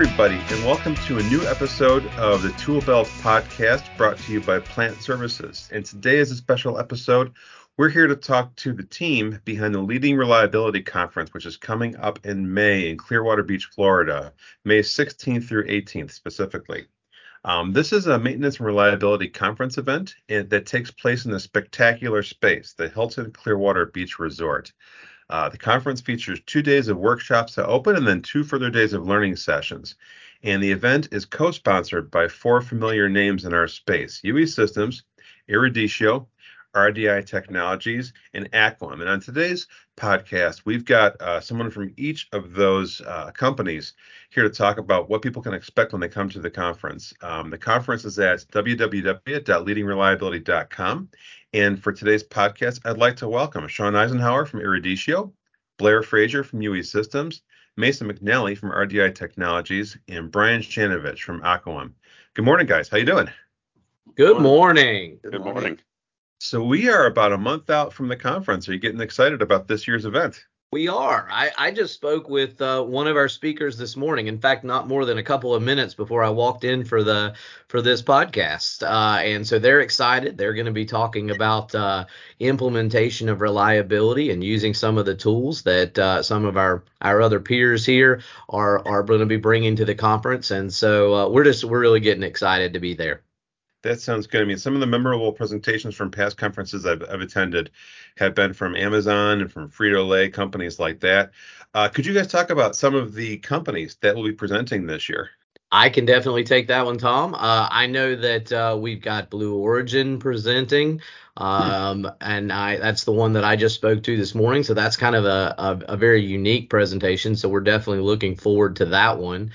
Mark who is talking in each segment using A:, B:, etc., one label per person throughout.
A: Everybody, and welcome to a new episode of the Tool Belt podcast brought to you by Plant Services. And today is a special episode. We're here to talk to the team behind the Leading Reliability Conference, which is coming up in May in Clearwater Beach, Florida, May 16th through 18th specifically. Um, this is a maintenance and reliability conference event that takes place in the spectacular space, the Hilton Clearwater Beach Resort. Uh, the conference features two days of workshops to open and then two further days of learning sessions. And the event is co sponsored by four familiar names in our space UE Systems, Eruditio, RDI Technologies, and ACOEM. And on today's podcast, we've got uh, someone from each of those uh, companies here to talk about what people can expect when they come to the conference. Um, the conference is at www.leadingreliability.com. And for today's podcast, I'd like to welcome Shon Isenhour from Eruditio, Blair Fraser from UE Systems, Mason McNally from RDI Technologies, and Brian Shanovich from ACOEM. Good morning, guys. How you doing?
B: Good morning.
C: Good morning.
A: So we are about a month out from the conference. Are you getting excited about this year's event?
B: We are. I, I just spoke with uh, one of our speakers this morning. In fact, not more than a couple of minutes before I walked in for the for this podcast. Uh, and so they're excited. They're going to be talking about uh, implementation of reliability and using some of the tools that uh, some of our our other peers here are are going to be bringing to the conference. And so uh, we're just we're really getting excited to be there.
A: That sounds good. I mean, some of the memorable presentations from past conferences I've, I've attended have been from Amazon and from Frito Lay, companies like that. Uh, could you guys talk about some of the companies that will be presenting this year?
B: I can definitely take that one, Tom. Uh, I know that uh, we've got Blue Origin presenting, um, and I that's the one that I just spoke to this morning. So that's kind of a, a, a very unique presentation. So we're definitely looking forward to that one.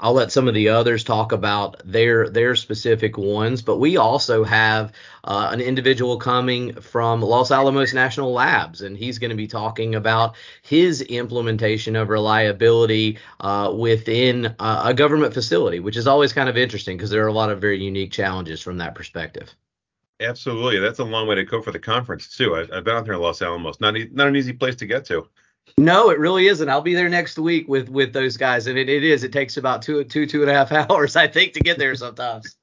B: I'll let some of the others talk about their their specific ones, but we also have uh, an individual coming from Los Alamos National Labs, and he's going to be talking about his implementation of reliability uh, within uh, a government facility, which is always kind of interesting because there are a lot of very unique challenges from that perspective.
A: Absolutely, that's a long way to go for the conference too. I've, I've been out there in Los Alamos, not e- not an easy place to get to.
B: No, it really isn't. I'll be there next week with with those guys, and it, it is. It takes about two two two and a half hours, I think, to get there sometimes.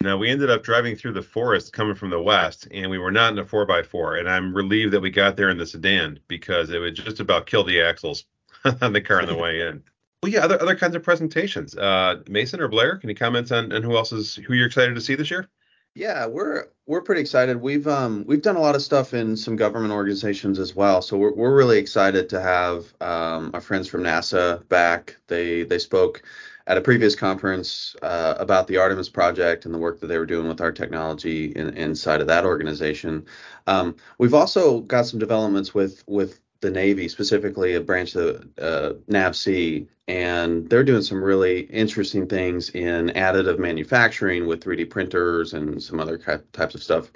A: Now we ended up driving through the forest coming from the west, and we were not in a four x four. And I'm relieved that we got there in the sedan because it would just about kill the axles on the car on the way in. Well, yeah, other other kinds of presentations. Uh, Mason or Blair, can you comment on, on who else is who you're excited to see this year?
C: Yeah, we're we're pretty excited. We've um we've done a lot of stuff in some government organizations as well. So we're we're really excited to have um our friends from NASA back. They they spoke at a previous conference uh, about the Artemis project and the work that they were doing with our technology in, inside of that organization. Um, we've also got some developments with with the Navy, specifically a branch of uh, NAVSEA, and they're doing some really interesting things in additive manufacturing with 3D printers and some other types of stuff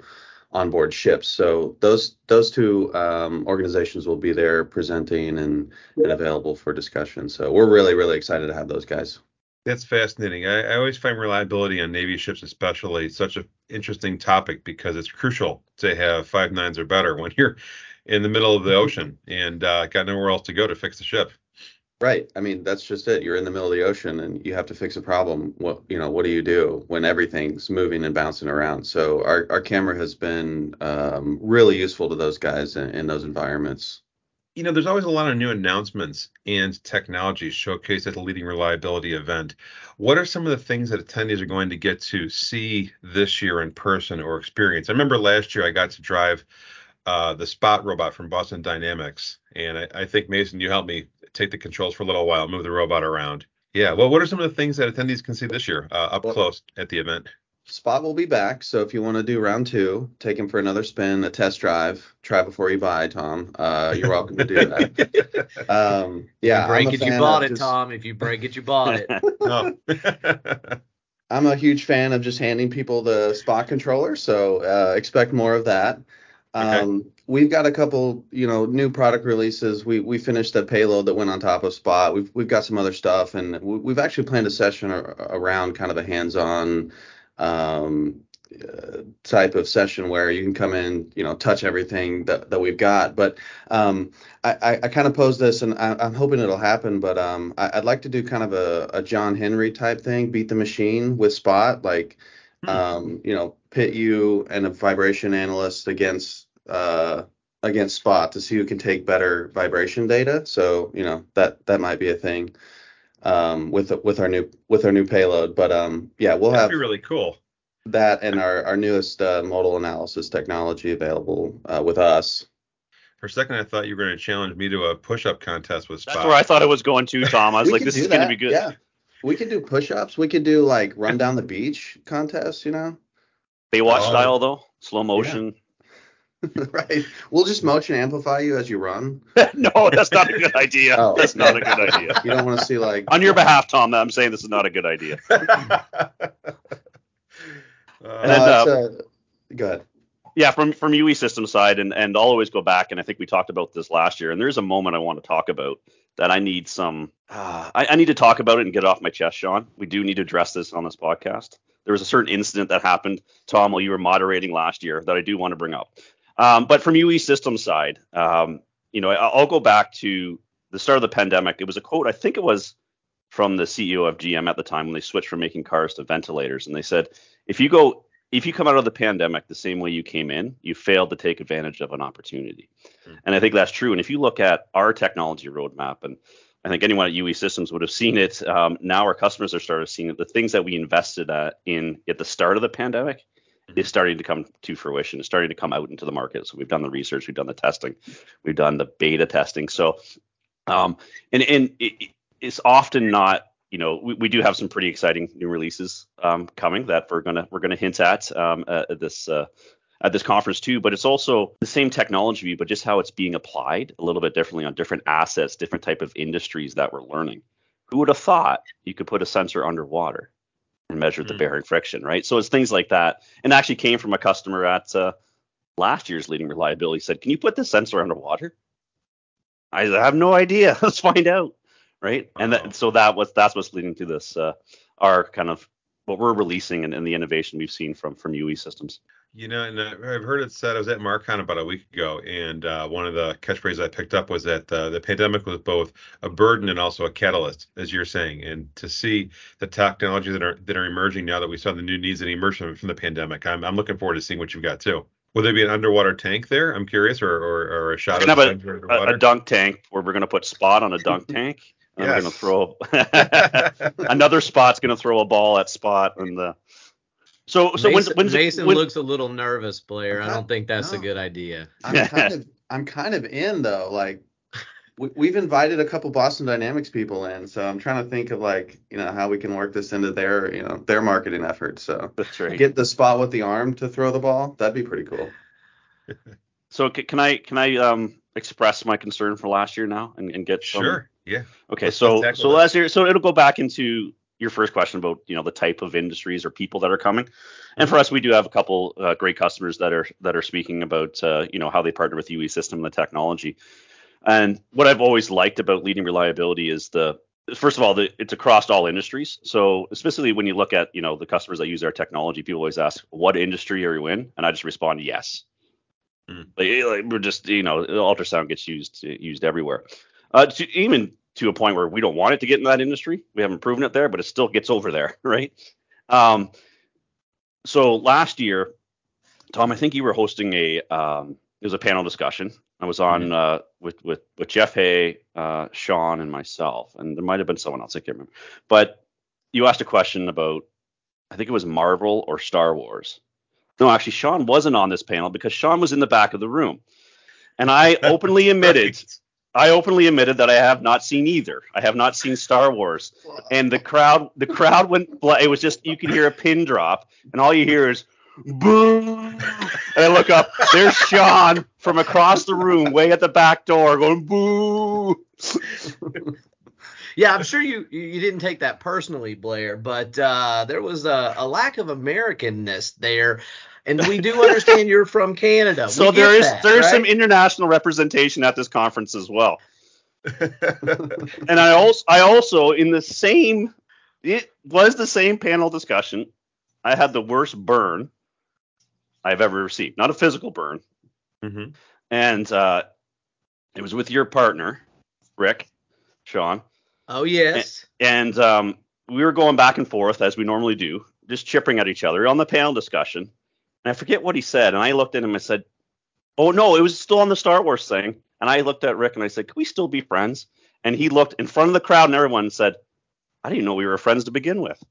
C: on board ships. So those those two um, organizations will be there presenting and, and available for discussion. So we're really really excited to have those guys.
A: That's fascinating. I, I always find reliability on Navy ships, especially, such an interesting topic because it's crucial to have five nines or better when you're in the middle of the ocean and uh, got nowhere else to go to fix the ship.
C: Right. I mean, that's just it. You're in the middle of the ocean and you have to fix a problem. What you know, what do you do when everything's moving and bouncing around? So our, our camera has been um, really useful to those guys in, in those environments.
A: You know, there's always a lot of new announcements and technologies showcased at the leading reliability event. What are some of the things that attendees are going to get to see this year in person or experience? I remember last year I got to drive uh, the Spot robot from Boston Dynamics, and I, I, think Mason, you helped me take the controls for a little while, move the robot around. Yeah. Well, what are some of the things that attendees can see this year uh, up well, close at the event?
C: Spot will be back, so if you want to do round two, take him for another spin, a test drive. Try before you buy, Tom. Uh, you're welcome to do that. um, yeah,
B: if you break it, you bought it, just... Tom. If you break it, you bought it. no.
C: I'm a huge fan of just handing people the Spot controller, so uh, expect more of that. Um, okay. We've got a couple, you know, new product releases. We we finished the payload that went on top of Spot. We've we've got some other stuff, and we've actually planned a session around kind of a hands-on um, uh, type of session where you can come in, you know, touch everything that, that we've got. But um, I, I, I kind of pose this, and I, am hoping it'll happen. But um, I, would like to do kind of a, a John Henry type thing, beat the machine with Spot, like, hmm. um, you know, pit you and a vibration analyst against uh, against Spot to see who can take better vibration data. So you know that that might be a thing um, with with our new with our new payload. But um, yeah, we'll
A: That'd
C: have
A: be really cool
C: that and our, our newest uh, modal analysis technology available uh, with us.
A: For a second, I thought you were going to challenge me to a push-up contest with Spot.
D: That's where I thought it was going to, Tom. I was like, this is going to be good.
C: Yeah, we could do push-ups. We could do like run down the beach contests. You know,
D: Baywatch oh. style though, slow motion.
C: Yeah. right. We'll just motion amplify you as you run.
D: no, that's not a good idea. Oh, that's not a good idea.
C: You don't want to see like
D: on your behalf, Tom. I'm saying this is not a good idea.
C: Uh, and then, uh, uh, go ahead.
D: Yeah, from from UE system side, and and I'll always go back, and I think we talked about this last year, and there's a moment I want to talk about that I need some, uh, I, I need to talk about it and get it off my chest, Shon. We do need to address this on this podcast. There was a certain incident that happened, Tom, while you were moderating last year that I do want to bring up. Um, but from UE system side, um, you know, I, will go back to the start of the pandemic. It was a quote, I think it was from the CEO of GM at the time when they switched from making cars to ventilators, and they said, if you go if you come out of the pandemic the same way you came in, you failed to take advantage of an opportunity. Mm-hmm. And I think that's true. And if you look at our technology roadmap, and I think anyone at UE Systems would have seen it, um, now our customers are starting to see it. The things that we invested at in at the start of the pandemic. Is starting to come to fruition. It's starting to come out into the market. So we've done the research, we've done the testing, we've done the beta testing. So, um, and and it, it's often not you know, we, we do have some pretty exciting new releases um, coming that we're gonna we're gonna hint at um, at this uh, at this conference too. But it's also the same technology, but just how it's being applied a little bit differently on different assets, different type of industries that we're learning. Who would have thought you could put a sensor underwater and measure mm-hmm. the bearing friction, right? So it's things like that. And actually came from a customer at uh, last year's leading reliability said, "Can you put this sensor underwater?" I have no idea. Let's find out right? And that, so that was that's what's leading to this uh, our kind of what we're releasing and, and, the innovation we've seen from from UE systems.
A: You know, and I've heard it said. I was at MarCon about a week ago, and uh, one of the catchphrases I picked up was that uh, the pandemic was both a burden and also a catalyst, as you're saying. And to see the technology that are that are emerging now that we saw the new needs and emerged from, from the pandemic, I'm I'm looking forward to seeing what you've got too. Will there be an underwater tank there? I'm curious, or or, or a shot
D: of a, a, dunk tank where we're going to put spot on a dunk tank, yes. I'm gonna throw another spot's gonna throw a ball at spot and the so so
B: Mason, when's, when's Mason when, looks a little nervous, Blair. I don't think that's no, a good idea.
C: I'm kind of I'm kind of in though. Like we, have invited a couple Boston Dynamics people in, so I'm trying to think of like you know how we can work this into their you know their marketing efforts. So
D: that's right.
C: Get the spot with the arm to throw the ball. That'd be pretty cool.
D: so can I can I um express my concern for last year now and, and get some,
A: sure yeah.
D: Okay, so so last year, so it'll go back into your first question about you know the type of industries or people that are coming, and for us, we do have a couple uh, great customers that are that are speaking about uh, you know how they partner with UE System and the technology. And what I've always liked about leading reliability is the first of all, the, it's across all industries. So especially when you look at you know the customers that use our technology, people always ask, "What industry are you in?" And I just respond, "Yes." Mm. Like, like, we're just you know ultrasound gets used used everywhere uh, to, even to a point where we don't want it to get in that industry. We haven't proven it there, but it still gets over there, right? Um, so last year, Tom, I think you were hosting a um, it was a panel discussion. I was on mm-hmm. uh, with with with Jeff Hay, uh, Shon, and myself, and there might have been someone else. I can't remember. But you asked a question about I think it was Marvel or Star Wars. No, actually, Shon wasn't on this panel because Shon was in the back of the room, and I openly admitted I openly admitted that I have not seen either. I have not seen Star Wars, and the crowd, the crowd went. It was just you could hear a pin drop, and all you hear is boom. And I look up, there's Shon from across the room, way at the back door, going boo.
B: yeah, I'm sure you you didn't take that personally, Blair, but uh, there was a, a lack of Americanness there and we do understand you're from Canada.
D: So there is that, there is right? some international representation at this conference as well. and I also I also in the same it was the same panel discussion. I had the worst burn I've ever received. Not a physical burn.
A: Mm-hmm.
D: And uh, it was with your partner, Rick, Shon.
B: Oh yes.
D: And um, we were going back and forth as we normally do, just chipping at each other on the panel discussion. And I forget what he said. And I looked at him and said, Oh, no, it was still on the Star Wars thing. And I looked at Rick and I said, Can we still be friends? And he looked in front of the crowd and everyone and said, I didn't know we were friends to begin with.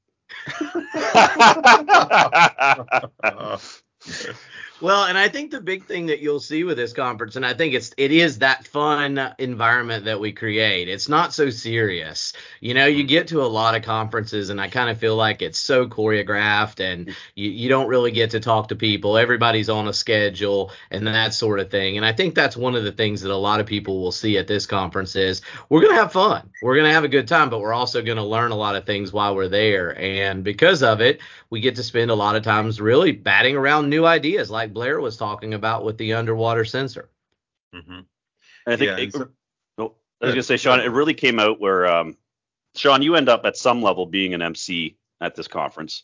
B: Well, and I think the big thing that you'll see with this conference, and I think it's it is that fun environment that we create. It's not so serious. You know, you get to a lot of conferences, and I kind of feel like it's so choreographed, and you, you don't really get to talk to people. Everybody's on a schedule and that sort of thing. And I think that's one of the things that a lot of people will see at this conference is we're gonna have fun, we're gonna have a good time, but we're also gonna learn a lot of things while we're there. And because of it, we get to spend a lot of times really batting around new ideas like Blair was talking about with the underwater sensor.
A: Mm-hmm.
D: And I think
A: Yeah,
D: it-
A: so-
D: no, I was gonna say, Shon, it really came out where um, Shon, you end up at some level being an MC at this conference.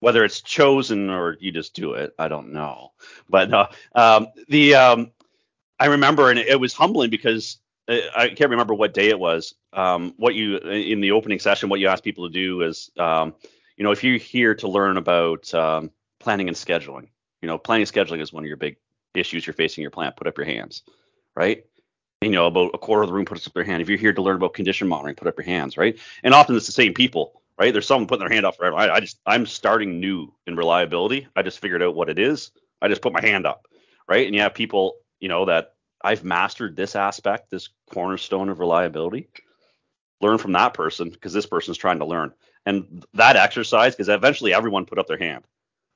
D: Whether it's chosen or you just do it, I don't know. But uh, um, the um, I remember, and it was humbling because uh, I can't remember what day it was. Um, what you in the opening session, what you asked people to do is, um, you know, if you're here to learn about um, planning and scheduling, you know, planning scheduling is one of your big issues you're facing your plant. Put up your hands, right? you know, about a quarter of the room puts up their hand. If you're here to learn about condition monitoring, put up your hands, right? And often it's the same people, right? There's someone putting their hand up forever. I, I just, I'm starting new in reliability. I just figured out what it is. I just put my hand up, right? And you have people, you know, that I've mastered this aspect, this cornerstone of reliability. Learn from that person because this person's trying to learn. And that exercise, because eventually everyone put up their hand,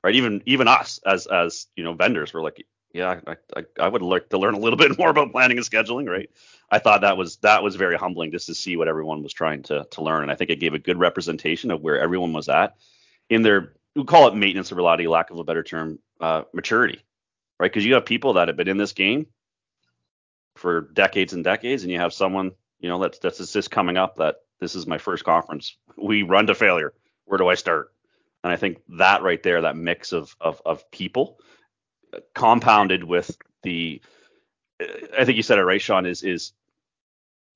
D: right? Even even us as as you know vendors, we're like, yeah, I, I, I would like to learn a little bit more about planning and scheduling, right? I thought that was that was very humbling just to see what everyone was trying to to learn, and I think it gave a good representation of where everyone was at in their we call it maintenance of reliability, lack of a better term, uh, maturity, right? Because you have people that have been in this game for decades and decades, and you have someone you know that's that's just coming up that this is my first conference. We run to failure. Where do I start? And I think that right there, that mix of of, of people, compounded with the, I think you said it right, Shon. Is is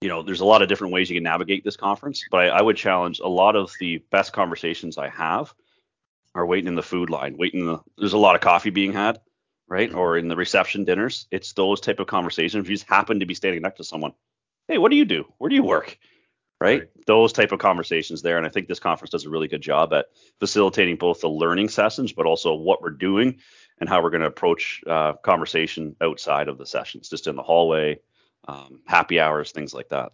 D: you know, there's a lot of different ways you can navigate this conference, but I, I would challenge a lot of the best conversations I have are waiting in the food line, waiting. In the, there's a lot of coffee being had, right, or in the reception dinners. It's those type of conversations. If you just happen to be standing next to someone, hey, what do you do? Where do you work? Right?
A: Right.
D: Those type of conversations there, and I think this conference does a really good job at facilitating both the learning sessions, but also what we're doing and how we're going to approach uh, conversation outside of the sessions, just in the hallway, um, happy hours, things like that.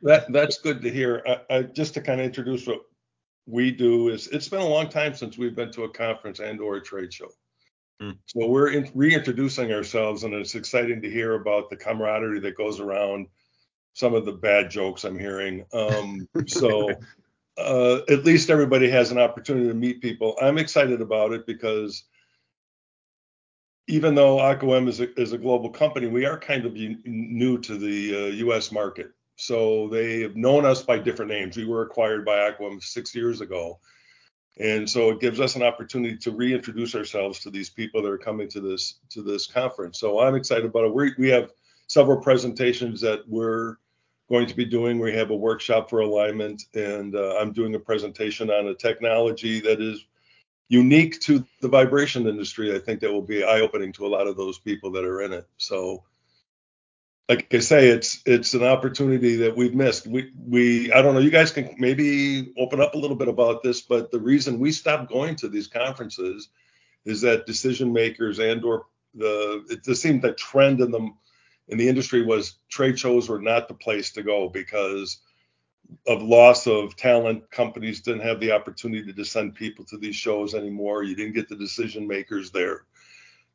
E: That that's good to hear. I, I, just to kind of introduce what we do is it's been a long time since we've been to a conference and or a trade show.
A: Hmm.
E: So we're in, reintroducing ourselves, and it's exciting to hear about the camaraderie that goes around some of the bad jokes I'm hearing. Um, so uh, at least everybody has an opportunity to meet people. I'm excited about it because even though ACOEM is a, is a global company, we are kind of new to the uh, U.S. market. So they have known us by different names. We were acquired by ACOEM six years ago. And so it gives us an opportunity to reintroduce ourselves to these people that are coming to this to this conference. So I'm excited about it. we we have several presentations that we're going to be doing. We have a workshop for alignment, and uh, I'm doing a presentation on a technology that is unique to the vibration industry. I think that will be eye-opening to a lot of those people that are in it. So, like I say, it's it's an opportunity that we've missed. We we I don't know. You guys can maybe open up a little bit about this, but the reason we stopped going to these conferences is that decision makers and or the it just seemed the trend in the in the industry was trade shows were not the place to go because of loss of talent. Companies didn't have the opportunity to send people to these shows anymore. You didn't get the decision makers there.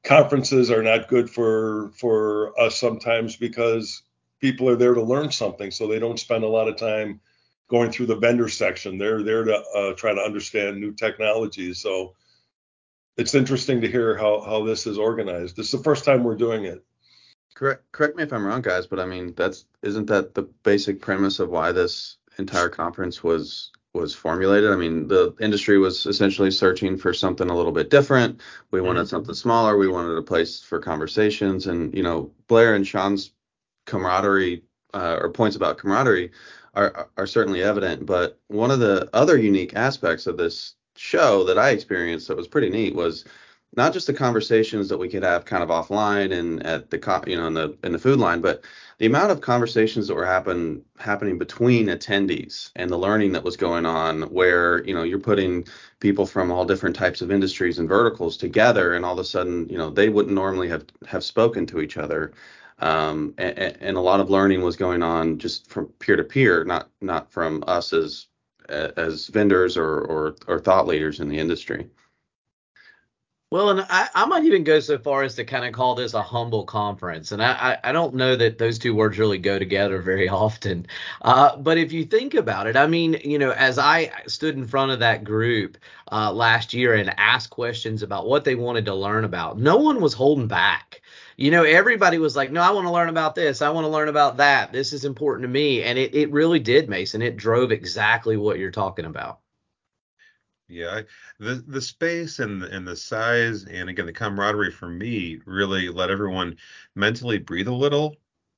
E: Conferences are not good for for us sometimes because people are there to learn something, so they don't spend a lot of time going through the vendor section. They're there to uh, try to understand new technologies. So it's interesting to hear how how this is organized. This is the first time we're doing it.
C: Correct correct me if I'm wrong, guys, but I mean that's isn't that the basic premise of why this entire conference was was formulated. I mean, the industry was essentially searching for something a little bit different. We wanted mm-hmm. something smaller. We wanted a place for conversations, and you know, Blair and Shon's camaraderie uh, or points about camaraderie are are certainly evident. But one of the other unique aspects of this show that I experienced that was pretty neat was not just the conversations that we could have kind of offline and at the you know in the in the food line, but the amount of conversations that were happen happening between attendees and the learning that was going on, where you know you're putting people from all different types of industries and verticals together, and all of a sudden you know they wouldn't normally have have spoken to each other. Um, and, and a lot of learning was going on just from peer to peer, not not from us as as vendors or, or, or thought leaders in the industry.
B: Well, and I, I might even go so far as to kind of call this a humble conference. And I, I, I don't know that those two words really go together very often. Uh, but if you think about it, I mean, you know, as I stood in front of that group uh, last year and asked questions about what they wanted to learn about, no one was holding back you know, everybody was like, no, I want to learn about this. I want to learn about that. This is important to me. And it, it really did, Mason. It drove exactly what you're talking about.
A: Yeah, the the space and and the size and again the camaraderie for me really let everyone mentally breathe a little.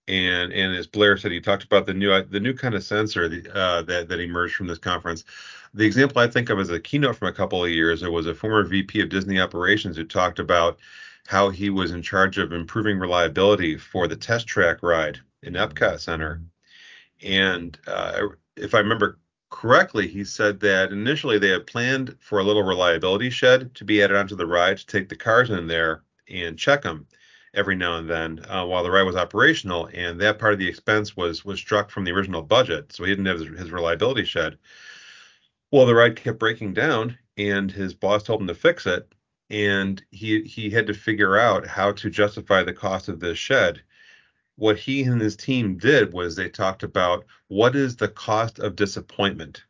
A: And and as Blair said, he talked about the new the new kind of sensor uh, that that emerged from this conference. The example I think of as a keynote from a couple of years, there was a former VP of Disney operations who talked about how he was in charge of improving reliability for the test track ride in Epcot Center. And uh, if I remember correctly, he said that initially they had planned for a little reliability shed to be added onto the ride to take the cars in there and check them every now and then uh, while the ride was operational, and that part of the expense was was struck from the original budget, so he didn't have his, his reliability shed. Well, the ride kept breaking down, and his boss told him to fix it, and he he had to figure out how to justify the cost of this shed what he and his team did was they talked about what is the cost of disappointment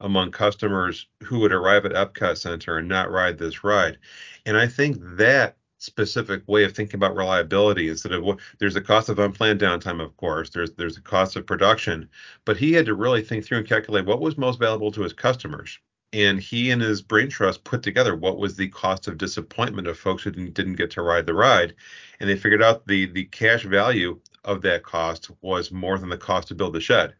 A: among customers who would arrive at Epcot Center and not ride this ride. And I think that specific way of thinking about reliability instead of what there's a cost of unplanned downtime of course there's there's a cost of production but he had to really think through and calculate what was most valuable to his customers and he and his brain trust put together what was the cost of disappointment of folks who didn't, didn't get to ride the ride. And they figured out the the cash value of that cost was more than the cost to build the shed.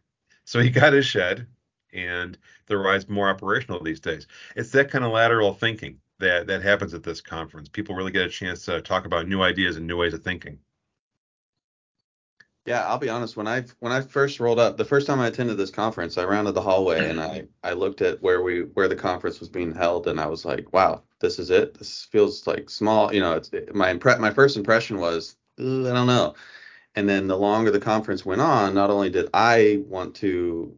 A: So he got his shed and the ride's more operational these days. It's that kind of lateral thinking that that happens at this conference. People really get a chance to talk about new ideas and new ways of thinking
C: yeah, I'll be honest. When I when I first rolled up, the first time I attended this conference, I rounded the hallway and I I looked at where we where the conference was being held, and I was like, wow, this is it. This feels like small. You know, it's it, my impre- my first impression was I don't know. And then the longer the conference went on, not only did I want to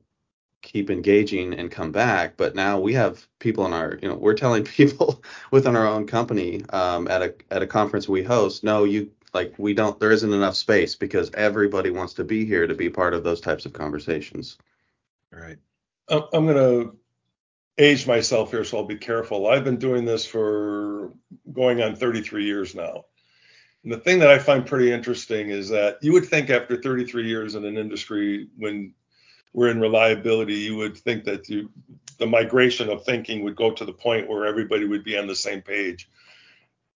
C: keep engaging and come back, but now we have people in our, you know, we're telling people within our own company um, at a at a conference we host, no, you like we don't there isn't enough space because everybody wants to be here to be part of those types of conversations.
A: All right.
E: I'm going to age myself here so i'll be careful. I've been doing this for going on 33 years now. And the thing that i find pretty interesting is that you would think after 33 years in an industry when we're in reliability you would think that you, the migration of thinking would go to the point where everybody would be on the same page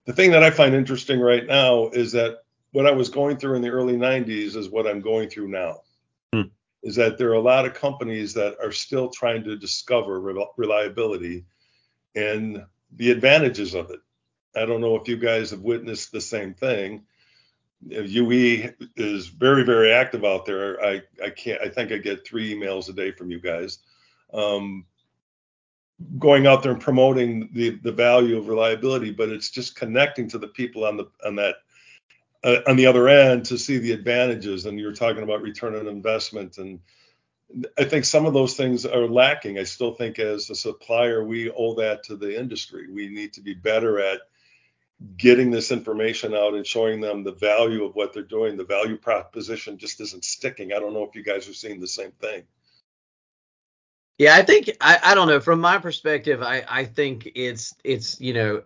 E: the thing that I find interesting right now is that what I was going through in the early 90s is what I'm going through now. Hmm. Is that there are a lot of companies that are still trying to discover reliability and the advantages of it. I don't know if you guys have witnessed the same thing. UE is very, very active out there. I, I can't. I think I get three emails a day from you guys. Um, going out there and promoting the the value of reliability, but it's just connecting to the people on the on that uh, on the other end to see the advantages. And you're talking about return on investment, and I think some of those things are lacking. I still think as a supplier, we owe that to the industry. We need to be better at getting this information out and showing them the value of what they're doing. The value proposition just isn't sticking. I don't know if you guys are seeing the same thing.
B: Yeah, I think I, I don't know. From my perspective, I, I think it's it's you know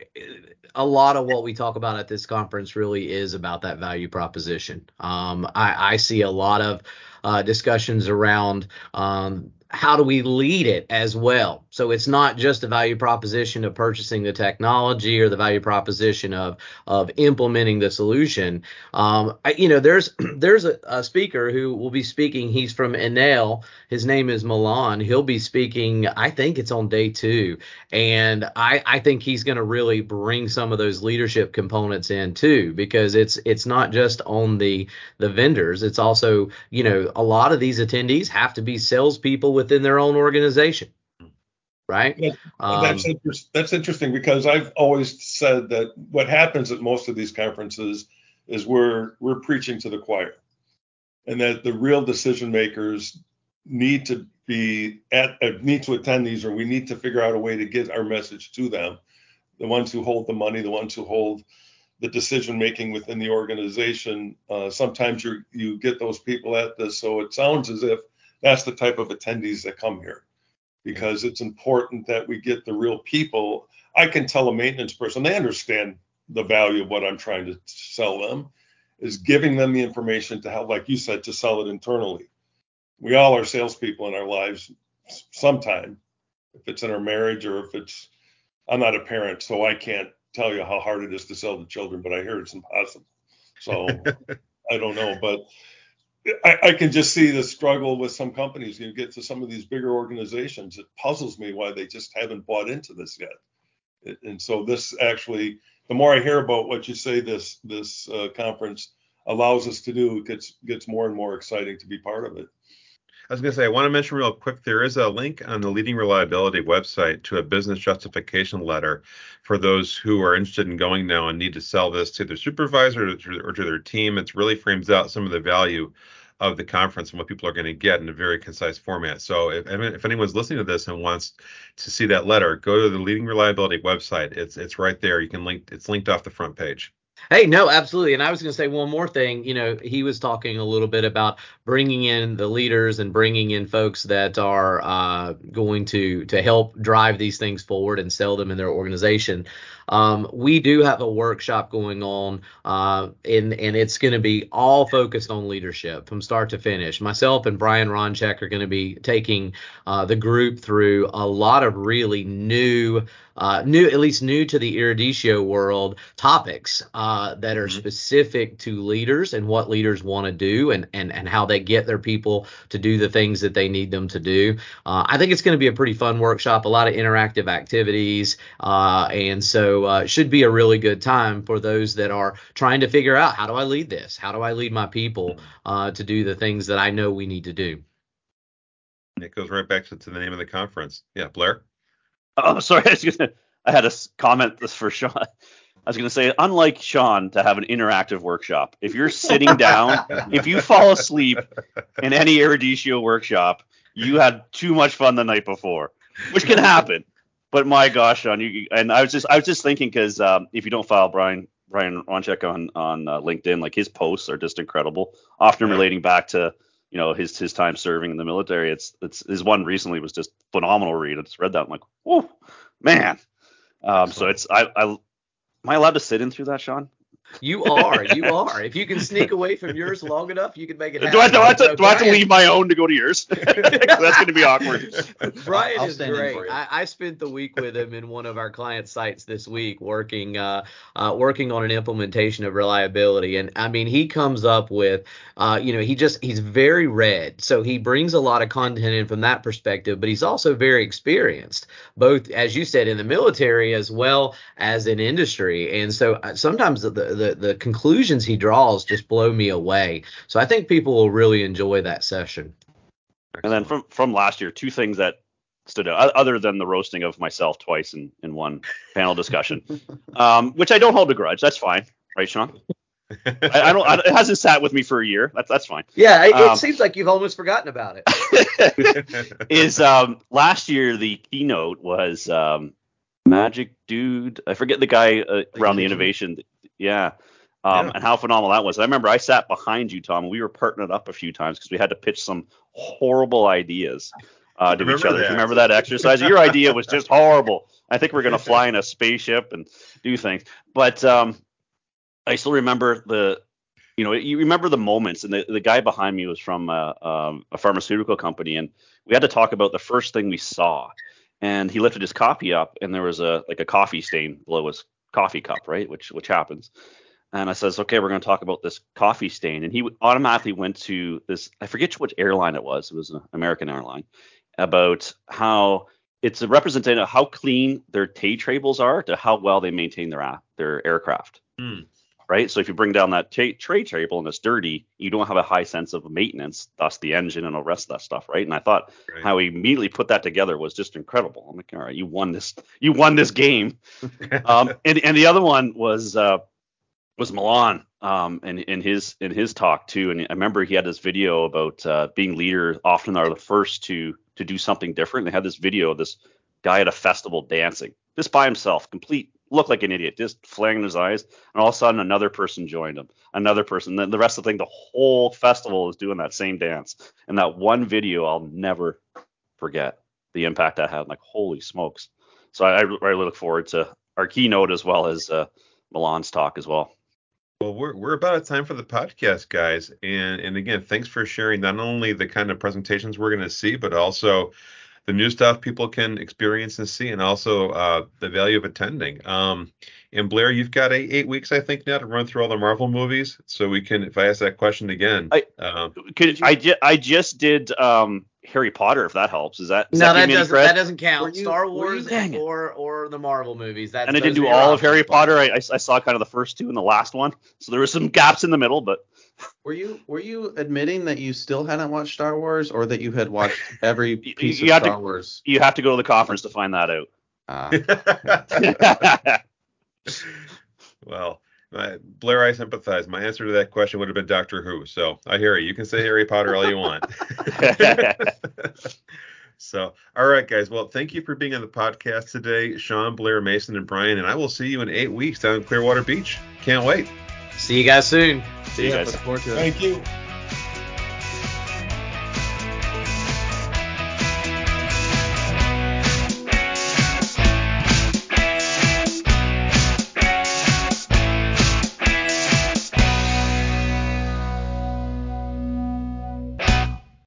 B: a lot of what we talk about at this conference really is about that value proposition. Um, I, I see a lot of uh, discussions around um, how do we lead it as well? So it's not just a value proposition of purchasing the technology or the value proposition of of implementing the solution. Um, I, you know, there's there's a, a, speaker who will be speaking. He's from Enel. His name is Milan. He'll be speaking. I think it's on day two, and I I think he's going to really bring some of those leadership components in too, because it's it's not just on the the vendors. It's also you know a lot of these attendees have to be salespeople within their own organization right?
E: Yeah, um, that's, inter- that's interesting because I've always said that what happens at most of these conferences is we're we're preaching to the choir, and that the real decision makers need to be at uh, need to attend these, or we need to figure out a way to get our message to them. The ones who hold the money, the ones who hold the decision making within the organization. Uh, sometimes you you get those people at this, so it sounds as if that's the type of attendees that come here because it's important that we get the real people. I can tell a maintenance person, they understand the value of what I'm trying to sell them, is giving them the information to help, like you said, to sell it internally. We all are salespeople in our lives sometime, if it's in our marriage or if it's, I'm not a parent, so I can't tell you how hard it is to sell to children, but I hear it's impossible. So I don't know, but I, I, can just see the struggle with some companies. You get to some of these bigger organizations. It puzzles me why they just haven't bought into this yet. And so this actually, the more I hear about what you say, this this uh, conference allows us to do, it gets gets more and more exciting to be part of it.
A: I was going to say, I want to mention real quick there is a link on the Leading Reliability website to a business justification letter for those who are interested in going now and need to sell this to their supervisor or to, their team. It really frames out some of the value of the conference and what people are going to get in a very concise format. So if, if anyone's listening to this and wants to see that letter, go to the Leading Reliability website. It's it's right there. You can link. It's linked off the front page.
B: Hey, no, absolutely. And I was going to say one more thing. You know, he was talking a little bit about bringing in the leaders and bringing in folks that are uh, going to to help drive these things forward and sell them in their organization. Um, we do have a workshop going on, uh, and and it's going to be all focused on leadership from start to finish. Myself and Brian Ronchek are going to be taking uh, the group through a lot of really new uh, new, at least new to the Eruditio world topics uh, that are mm-hmm. specific to leaders and what leaders want to do and, and, and how they get their people to do the things that they need them to do. Uh, I think it's going to be a pretty fun workshop, a lot of interactive activities. Uh, and so uh, it should be a really good time for those that are trying to figure out how do I lead this? How do I lead my people uh, to do the things that I know we need to do?
A: It goes right back to, to the name of the conference. Yeah, Blair.
D: Oh, sorry. I, was gonna, I had a comment this for Shon. I was going to say, unlike Shon, to have an interactive workshop, if you're sitting down, if you fall asleep in any Eruditio workshop, you had too much fun the night before, which can happen. But my gosh, Shon, you and I was just I was just thinking because um, if you don't follow Brian Brian Ronchek on on uh, LinkedIn, like his posts are just incredible, often relating back to you know his his time serving in the military. It's it's his one recently was just phenomenal read. I just read that. I'm like, oh man. Um, so it's I I am I allowed to sit in through that, Sean?
B: You are, you are. If you can sneak away from yours long enough, you can make it happen.
D: Do I, do I, have, to, do I have to leave my own to go to yours? That's going to be awkward.
B: Brian I'll is great. I, I, spent the week with him in one of our client sites this week, working uh, uh, working on an implementation of reliability. And I mean, he comes up with, uh, you know, he just he's very read, so he brings a lot of content in from that perspective. But he's also very experienced, both as you said in the military as well as in industry. And so uh, sometimes the, the the conclusions he draws just blow me away. So I think people will really enjoy that session.
D: And then from from last year, two things that stood out other than the roasting of myself twice in, in one panel discussion, um, which I don't hold a grudge. That's fine, right, Shon? I, I, don't. I, it hasn't sat with me for a year. That's that's fine.
B: Yeah, it, um, it seems like you've almost forgotten about
D: it. is um, last year the keynote was um, Magic Dude. I forget the guy uh, around the innovation. Yeah. Um, yeah. and how phenomenal that was. I remember I sat behind you, Tom, and we were partnered up a few times because we had to pitch some horrible ideas uh, to each other. Remember that exercise? Your idea was just horrible. I think we are going to fly in a spaceship and do things. But um, I still remember the you know, you remember the moments, and the, the guy behind me was from a, um, a pharmaceutical company, and we had to talk about the first thing we saw. And he lifted his copy up, and there was a like a coffee stain below his coffee cup, right? Which which happens. And I says, okay, we're going to talk about this coffee stain. And he automatically went to this, I forget which airline it was. It was an American airline, about how it's a representative of how clean their Tay tables are to how well they maintain their their aircraft.
A: Hmm.
D: Right. So if you bring down that t- tray table and it's dirty, you don't have a high sense of maintenance, thus the engine and all the rest of that stuff. Right. And I thought
A: Right.
D: how he immediately put that together was just incredible. I'm like, all right, you won this, you won this game. um, and and the other one was uh, was Milan um, in, in his in his talk too. And I remember he had this video about uh, being leader often are the first to to do something different. They had this video of this guy at a festival dancing just by himself, complete looked like an idiot, just flaring his eyes. And all of a sudden, another person joined him, another person. Then the rest of the thing, the whole festival is doing that same dance. And that one video, I'll never forget the impact that had. Like, holy smokes! So I, I really look forward to our keynote as well as uh, Milan's talk as well.
A: Well, we're we're about at time for the podcast, guys, and and again, thanks for sharing not only the kind of presentations we're going to see, but also the new stuff people can experience and see, and also uh, the value of attending. Um, and Blair, you've got eight, eight weeks, I think, now to run through all the Marvel movies, so we can, if I ask that question again,
D: I-
A: um,
D: Could, I, ju- I just did um, Harry Potter, if that helps. Is that does
B: No,
D: that,
B: that doesn't that doesn't count.
C: You-
B: Star Wars
D: Dang
B: or or the Marvel movies. That's
D: and I didn't do all of Harry Potter. I, I, I saw kind of the first two and the last one, so there were some gaps in the middle, but
C: Were you were you admitting that you still hadn't watched Star Wars, or that you had watched every
D: You-
C: piece
D: you
C: of
D: have to-
C: Star Wars?
D: you have to go to the conference to find that out.
C: Ah,
A: well, my, Blair, I sympathize. My answer to that question would have been Doctor Who, so I hear you. You can say Harry Potter all you want. So, all right, guys. Well, thank you for being on the podcast today, Shon, Blair, Mason, and Brian. And I will see you in eight weeks down in Clearwater Beach. Can't wait.
B: See you guys soon.
D: See you guys.
C: look forward to it.
E: Thank you.